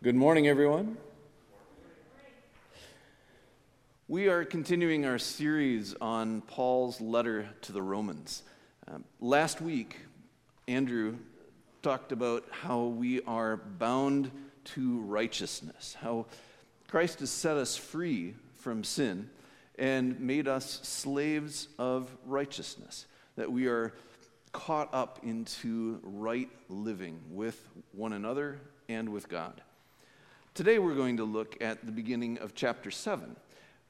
Good morning, everyone. We are continuing our series on Paul's letter to the Romans. Um, last week, Andrew talked about how we are bound to righteousness, how Christ has set us free from sin and made us slaves of righteousness, that we are caught up into right living with one another and with God. Today we're going to look at the beginning of chapter 7,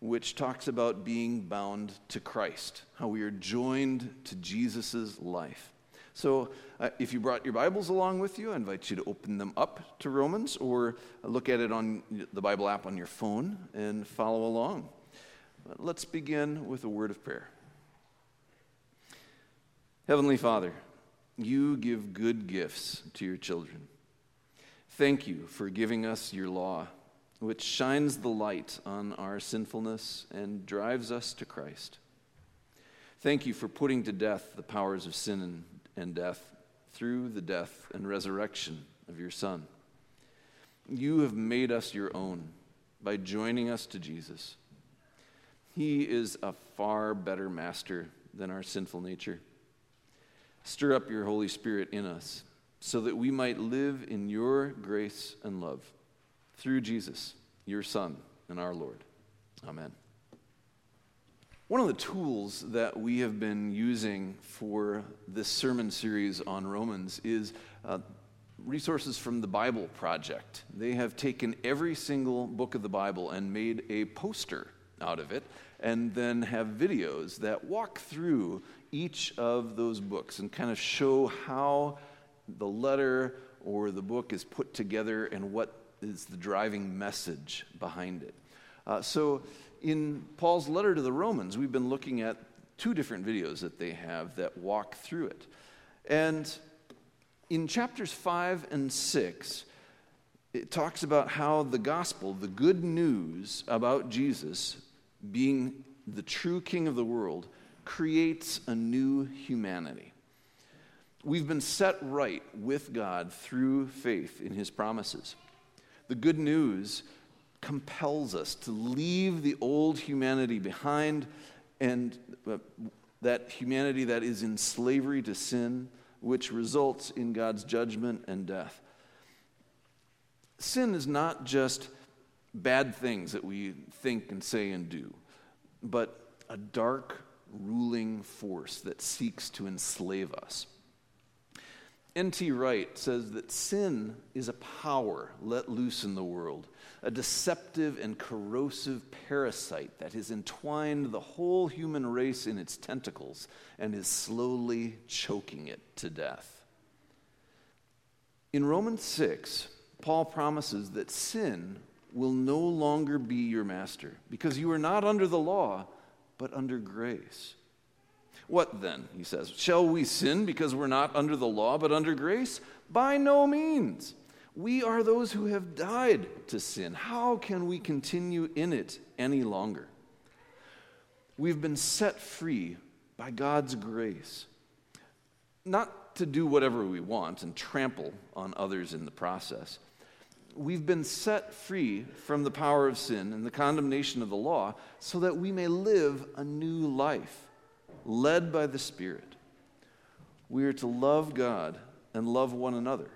which talks about being bound to Christ, how we are joined to Jesus' life. So, uh, if you brought your Bibles along with you, I invite you to open them up to Romans or look at it on the Bible app on your phone and follow along. Let's begin with a word of prayer. Heavenly Father, you give good gifts to your children. Thank you for giving us your law, which shines the light on our sinfulness and drives us to Christ. Thank you for putting to death the powers of sin and, death through the death and resurrection of your Son. You have made us your own by joining us to Jesus. He is a far better master than our sinful nature. Stir up your Holy Spirit in us so that we might live in your grace and love through Jesus, your Son and our Lord. Amen. One of the tools that we have been using for this sermon series on Romans is uh, resources from the Bible Project. They have taken every single book of the Bible and made a poster out of it, and then have videos that walk through each of those books and kind of show how the letter or the book is put together and what is the driving message behind it. Uh, so, in Paul's letter to the Romans, we've been looking at two different videos that they have that walk through it. And in chapters 5 and 6, it talks about how the gospel, the good news about Jesus being the true king of the world, creates a new humanity. We've been set right with God through faith in his promises. The good news compels us to leave the old humanity behind and uh, that humanity that is in slavery to sin, which results in God's judgment and death. Sin is not just bad things that we think and say and do, but a dark ruling force that seeks to enslave us. N.T. Wright says that sin is a power let loose in the world, a deceptive and corrosive parasite that has entwined the whole human race in its tentacles and is slowly choking it to death. In Romans 6, Paul promises that sin will no longer be your master because you are not under the law, but under grace. What then, he says? Shall we sin because we're not under the law but under grace? By no means. We are those who have died to sin. How can we continue in it any longer? We've been set free by God's grace, not to do whatever we want and trample on others in the process. We've been set free from the power of sin and the condemnation of the law so that we may live a new life led by the Spirit. We are to love God and love one another,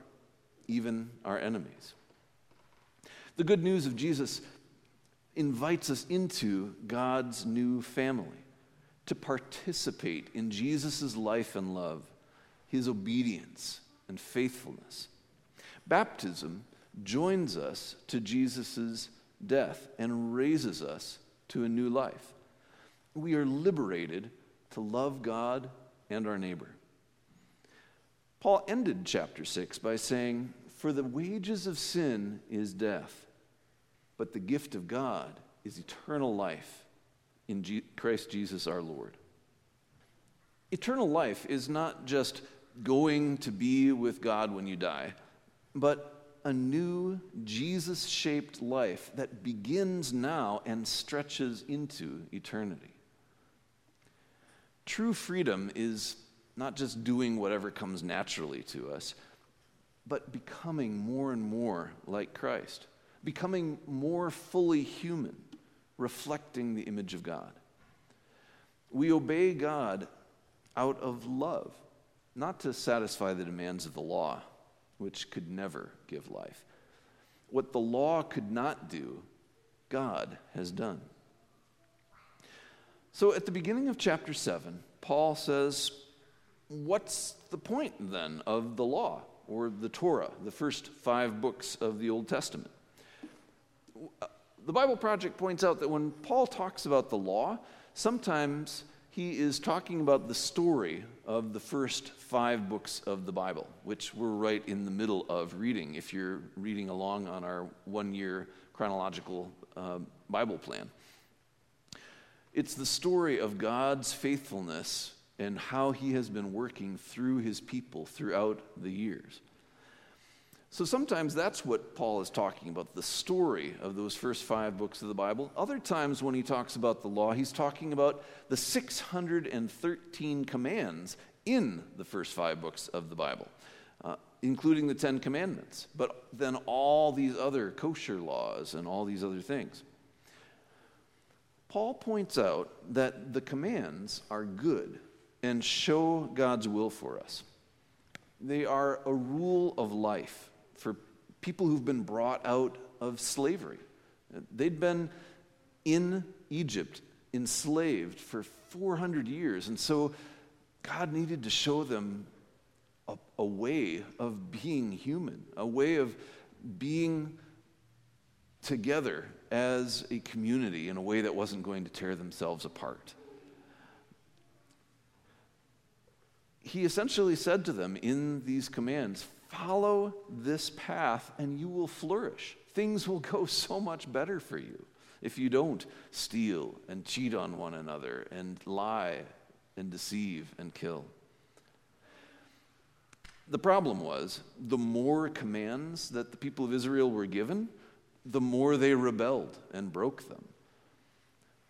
even our enemies. The good news of Jesus invites us into God's new family to participate in Jesus' life and love, his obedience and faithfulness. Baptism joins us to Jesus' death and raises us to a new life. We are liberated to love God and our neighbor. Paul ended chapter 6 by saying, For the wages of sin is death, but the gift of God is eternal life in G- Christ Jesus our Lord. Eternal life is not just going to be with God when you die, but a new Jesus shaped life that begins now and stretches into eternity. True freedom is not just doing whatever comes naturally to us, but becoming more and more like Christ, becoming more fully human, reflecting the image of God. We obey God out of love, not to satisfy the demands of the law, which could never give life. What the law could not do, God has done. So at the beginning of chapter 7, Paul says, What's the point then of the law or the Torah, the first five books of the Old Testament? The Bible Project points out that when Paul talks about the law, sometimes he is talking about the story of the first five books of the Bible, which we're right in the middle of reading if you're reading along on our one year chronological uh, Bible plan. It's the story of God's faithfulness and how he has been working through his people throughout the years. So sometimes that's what Paul is talking about, the story of those first five books of the Bible. Other times when he talks about the law, he's talking about the 613 commands in the first five books of the Bible, uh, including the Ten Commandments, but then all these other kosher laws and all these other things. Paul points out that the commands are good and show God's will for us. They are a rule of life for people who've been brought out of slavery. They'd been in Egypt, enslaved for 400 years, and so God needed to show them a, a way of being human, a way of being together as a community in a way that wasn't going to tear themselves apart. He essentially said to them in these commands follow this path and you will flourish. Things will go so much better for you if you don't steal and cheat on one another and lie and deceive and kill. The problem was the more commands that the people of Israel were given, the more they rebelled and broke them.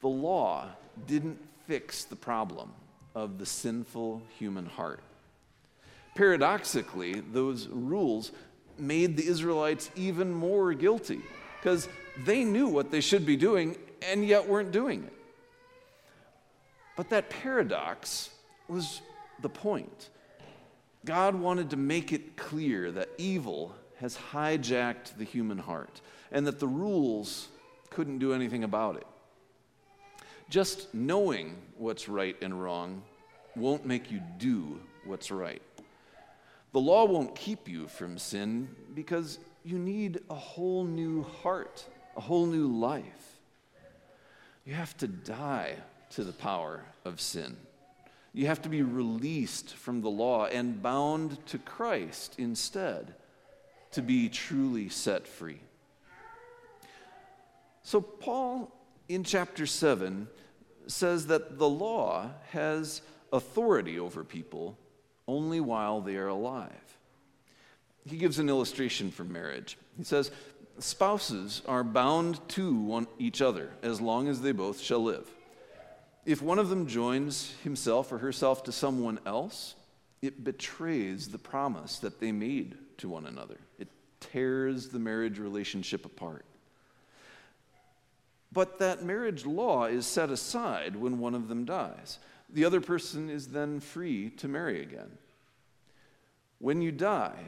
The law didn't fix the problem of the sinful human heart. Paradoxically, those rules made the Israelites even more guilty because they knew what they should be doing and yet weren't doing it. But that paradox was the point. God wanted to make it clear that evil has hijacked the human heart and that the rules couldn't do anything about it. Just knowing what's right and wrong won't make you do what's right. The law won't keep you from sin because you need a whole new heart, a whole new life. You have to die to the power of sin. You have to be released from the law and bound to Christ instead to be truly set free. So, Paul in chapter 7 says that the law has authority over people only while they are alive. He gives an illustration for marriage. He says, Spouses are bound to one, each other as long as they both shall live. If one of them joins himself or herself to someone else, it betrays the promise that they made to one another. It tears the marriage relationship apart. But that marriage law is set aside when one of them dies. The other person is then free to marry again. When you die,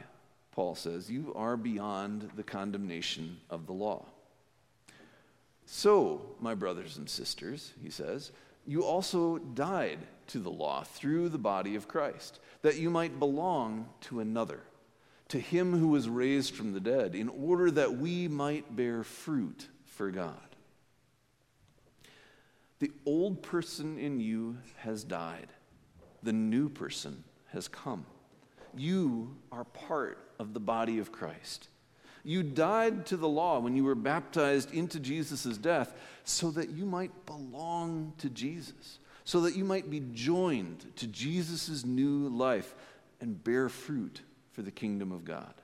Paul says, you are beyond the condemnation of the law. So, my brothers and sisters, he says, you also died to the law through the body of Christ, that you might belong to another, to him who was raised from the dead, in order that we might bear fruit for God. The old person in you has died, the new person has come. You are part of the body of Christ. You died to the law when you were baptized into Jesus' death so that you might belong to Jesus, so that you might be joined to Jesus' new life and bear fruit for the kingdom of God.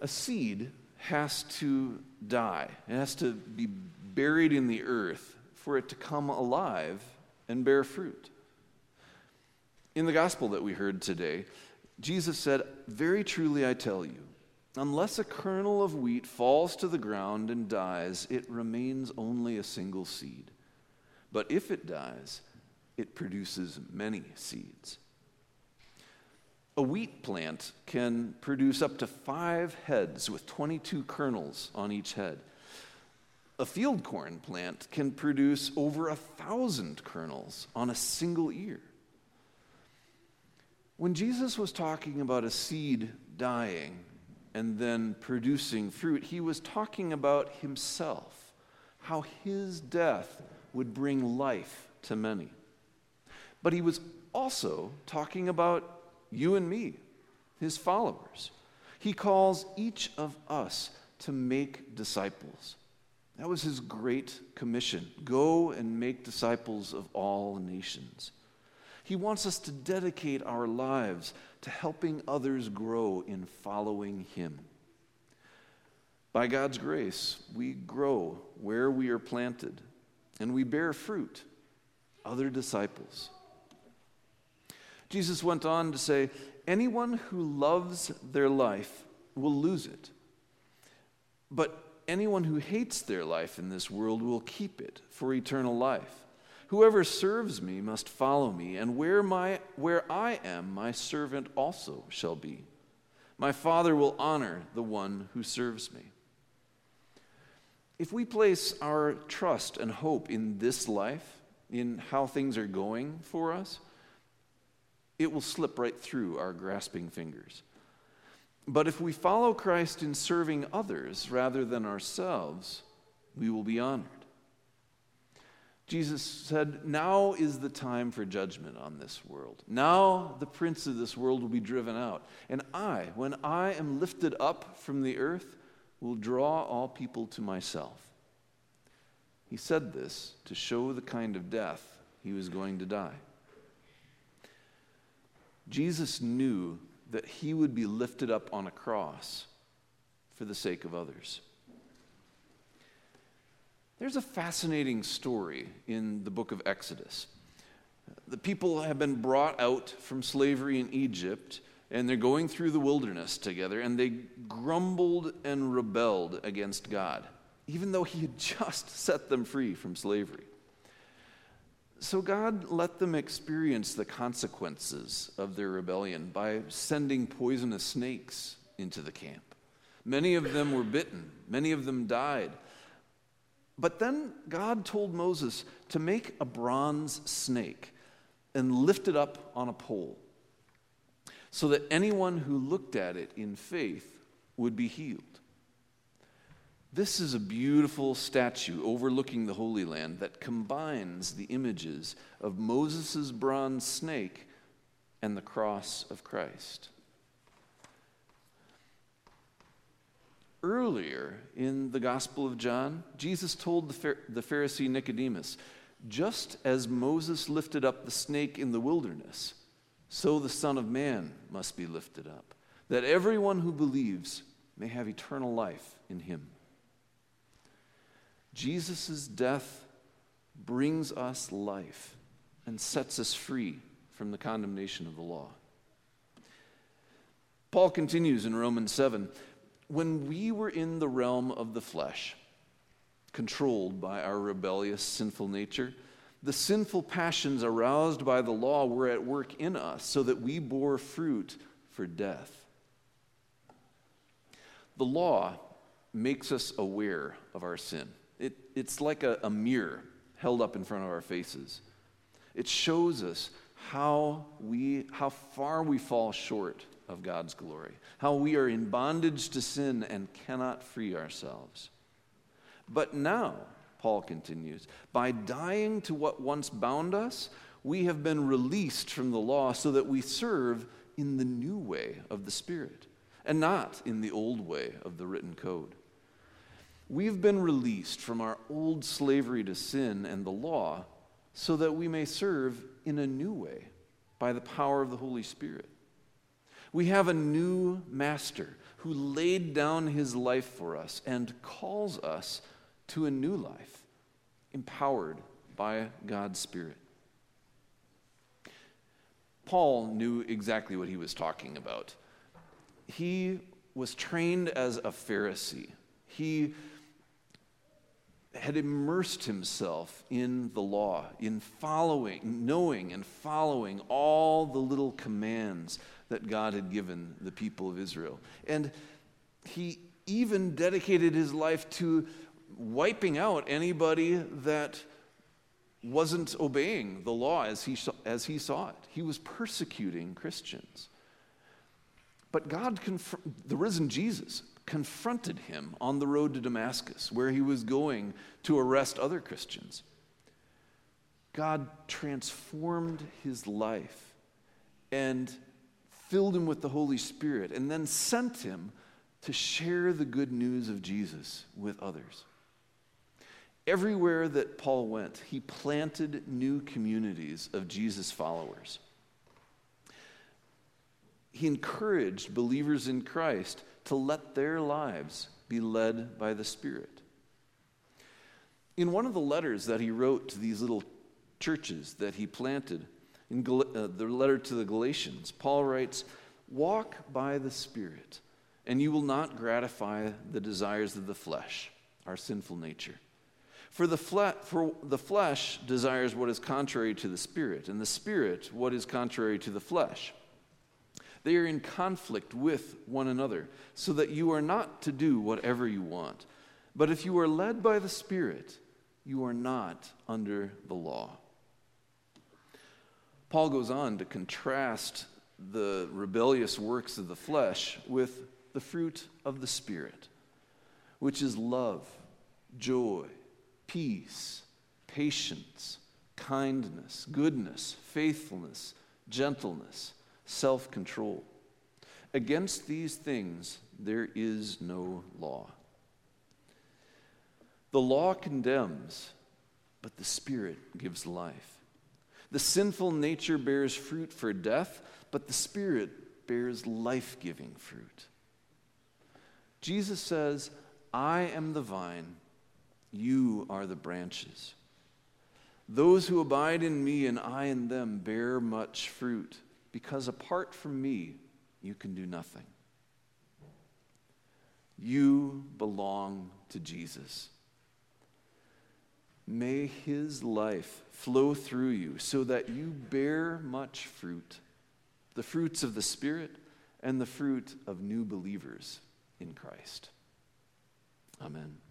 A seed has to die, it has to be buried in the earth for it to come alive and bear fruit. In the gospel that we heard today, Jesus said, Very truly I tell you, unless a kernel of wheat falls to the ground and dies, it remains only a single seed. But if it dies, it produces many seeds. A wheat plant can produce up to five heads with 22 kernels on each head. A field corn plant can produce over a thousand kernels on a single ear. When Jesus was talking about a seed dying and then producing fruit, he was talking about himself, how his death would bring life to many. But he was also talking about you and me, his followers. He calls each of us to make disciples. That was his great commission go and make disciples of all nations. He wants us to dedicate our lives to helping others grow in following Him. By God's grace, we grow where we are planted and we bear fruit, other disciples. Jesus went on to say, Anyone who loves their life will lose it. But anyone who hates their life in this world will keep it for eternal life. Whoever serves me must follow me, and where, my, where I am, my servant also shall be. My Father will honor the one who serves me. If we place our trust and hope in this life, in how things are going for us, it will slip right through our grasping fingers. But if we follow Christ in serving others rather than ourselves, we will be honored. Jesus said, Now is the time for judgment on this world. Now the prince of this world will be driven out. And I, when I am lifted up from the earth, will draw all people to myself. He said this to show the kind of death he was going to die. Jesus knew that he would be lifted up on a cross for the sake of others. There's a fascinating story in the book of Exodus. The people have been brought out from slavery in Egypt, and they're going through the wilderness together, and they grumbled and rebelled against God, even though He had just set them free from slavery. So God let them experience the consequences of their rebellion by sending poisonous snakes into the camp. Many of them were bitten, many of them died. But then God told Moses to make a bronze snake and lift it up on a pole so that anyone who looked at it in faith would be healed. This is a beautiful statue overlooking the Holy Land that combines the images of Moses' bronze snake and the cross of Christ. Earlier in the Gospel of John, Jesus told the, the Pharisee Nicodemus, Just as Moses lifted up the snake in the wilderness, so the Son of Man must be lifted up, that everyone who believes may have eternal life in him. Jesus' death brings us life and sets us free from the condemnation of the law. Paul continues in Romans 7 when we were in the realm of the flesh, controlled by our rebellious, sinful nature, the sinful passions aroused by the law were at work in us so that we bore fruit for death. The law makes us aware of our sin. It, it's like a, a mirror held up in front of our faces. It shows us how, we, how far we fall short of God's glory, how we are in bondage to sin and cannot free ourselves. But now, Paul continues, by dying to what once bound us, we have been released from the law so that we serve in the new way of the Spirit and not in the old way of the written code. We've been released from our old slavery to sin and the law so that we may serve in a new way by the power of the Holy Spirit. We have a new master who laid down his life for us and calls us to a new life, empowered by God's Spirit. Paul knew exactly what he was talking about. He was trained as a Pharisee. He had immersed himself in the law, in following, knowing and following all the little commands that God had given the people of Israel. And he even dedicated his life to wiping out anybody that wasn't obeying the law as he, as he saw it. He was persecuting Christians. But God, conf- the risen Jesus, confronted him on the road to Damascus, where he was going to arrest other Christians. God transformed his life and filled him with the Holy Spirit, and then sent him to share the good news of Jesus with others. Everywhere that Paul went, he planted new communities of Jesus followers. He encouraged believers in Christ to let their lives be led by the Spirit. In one of the letters that he wrote to these little churches that he planted, in Gal- uh, the letter to the Galatians, Paul writes, Walk by the Spirit, and you will not gratify the desires of the flesh, our sinful nature. For the, fle- for the flesh desires what is contrary to the spirit, and the spirit what is contrary to the flesh. They are in conflict with one another, so that you are not to do whatever you want. But if you are led by the Spirit, you are not under the law. Paul goes on to contrast the rebellious works of the flesh with the fruit of the Spirit, which is love, joy, peace, patience, kindness, goodness, faithfulness, gentleness, self control. Against these things there is no law. The law condemns, but the Spirit gives life. The sinful nature bears fruit for death, but the Spirit bears life giving fruit. Jesus says, I am the vine you are the branches. Those who abide in me and I in them bear much fruit, because apart from me, you can do nothing. You belong to Jesus. May his life flow through you so that you bear much fruit the fruits of the Spirit and the fruit of new believers in Christ. Amen.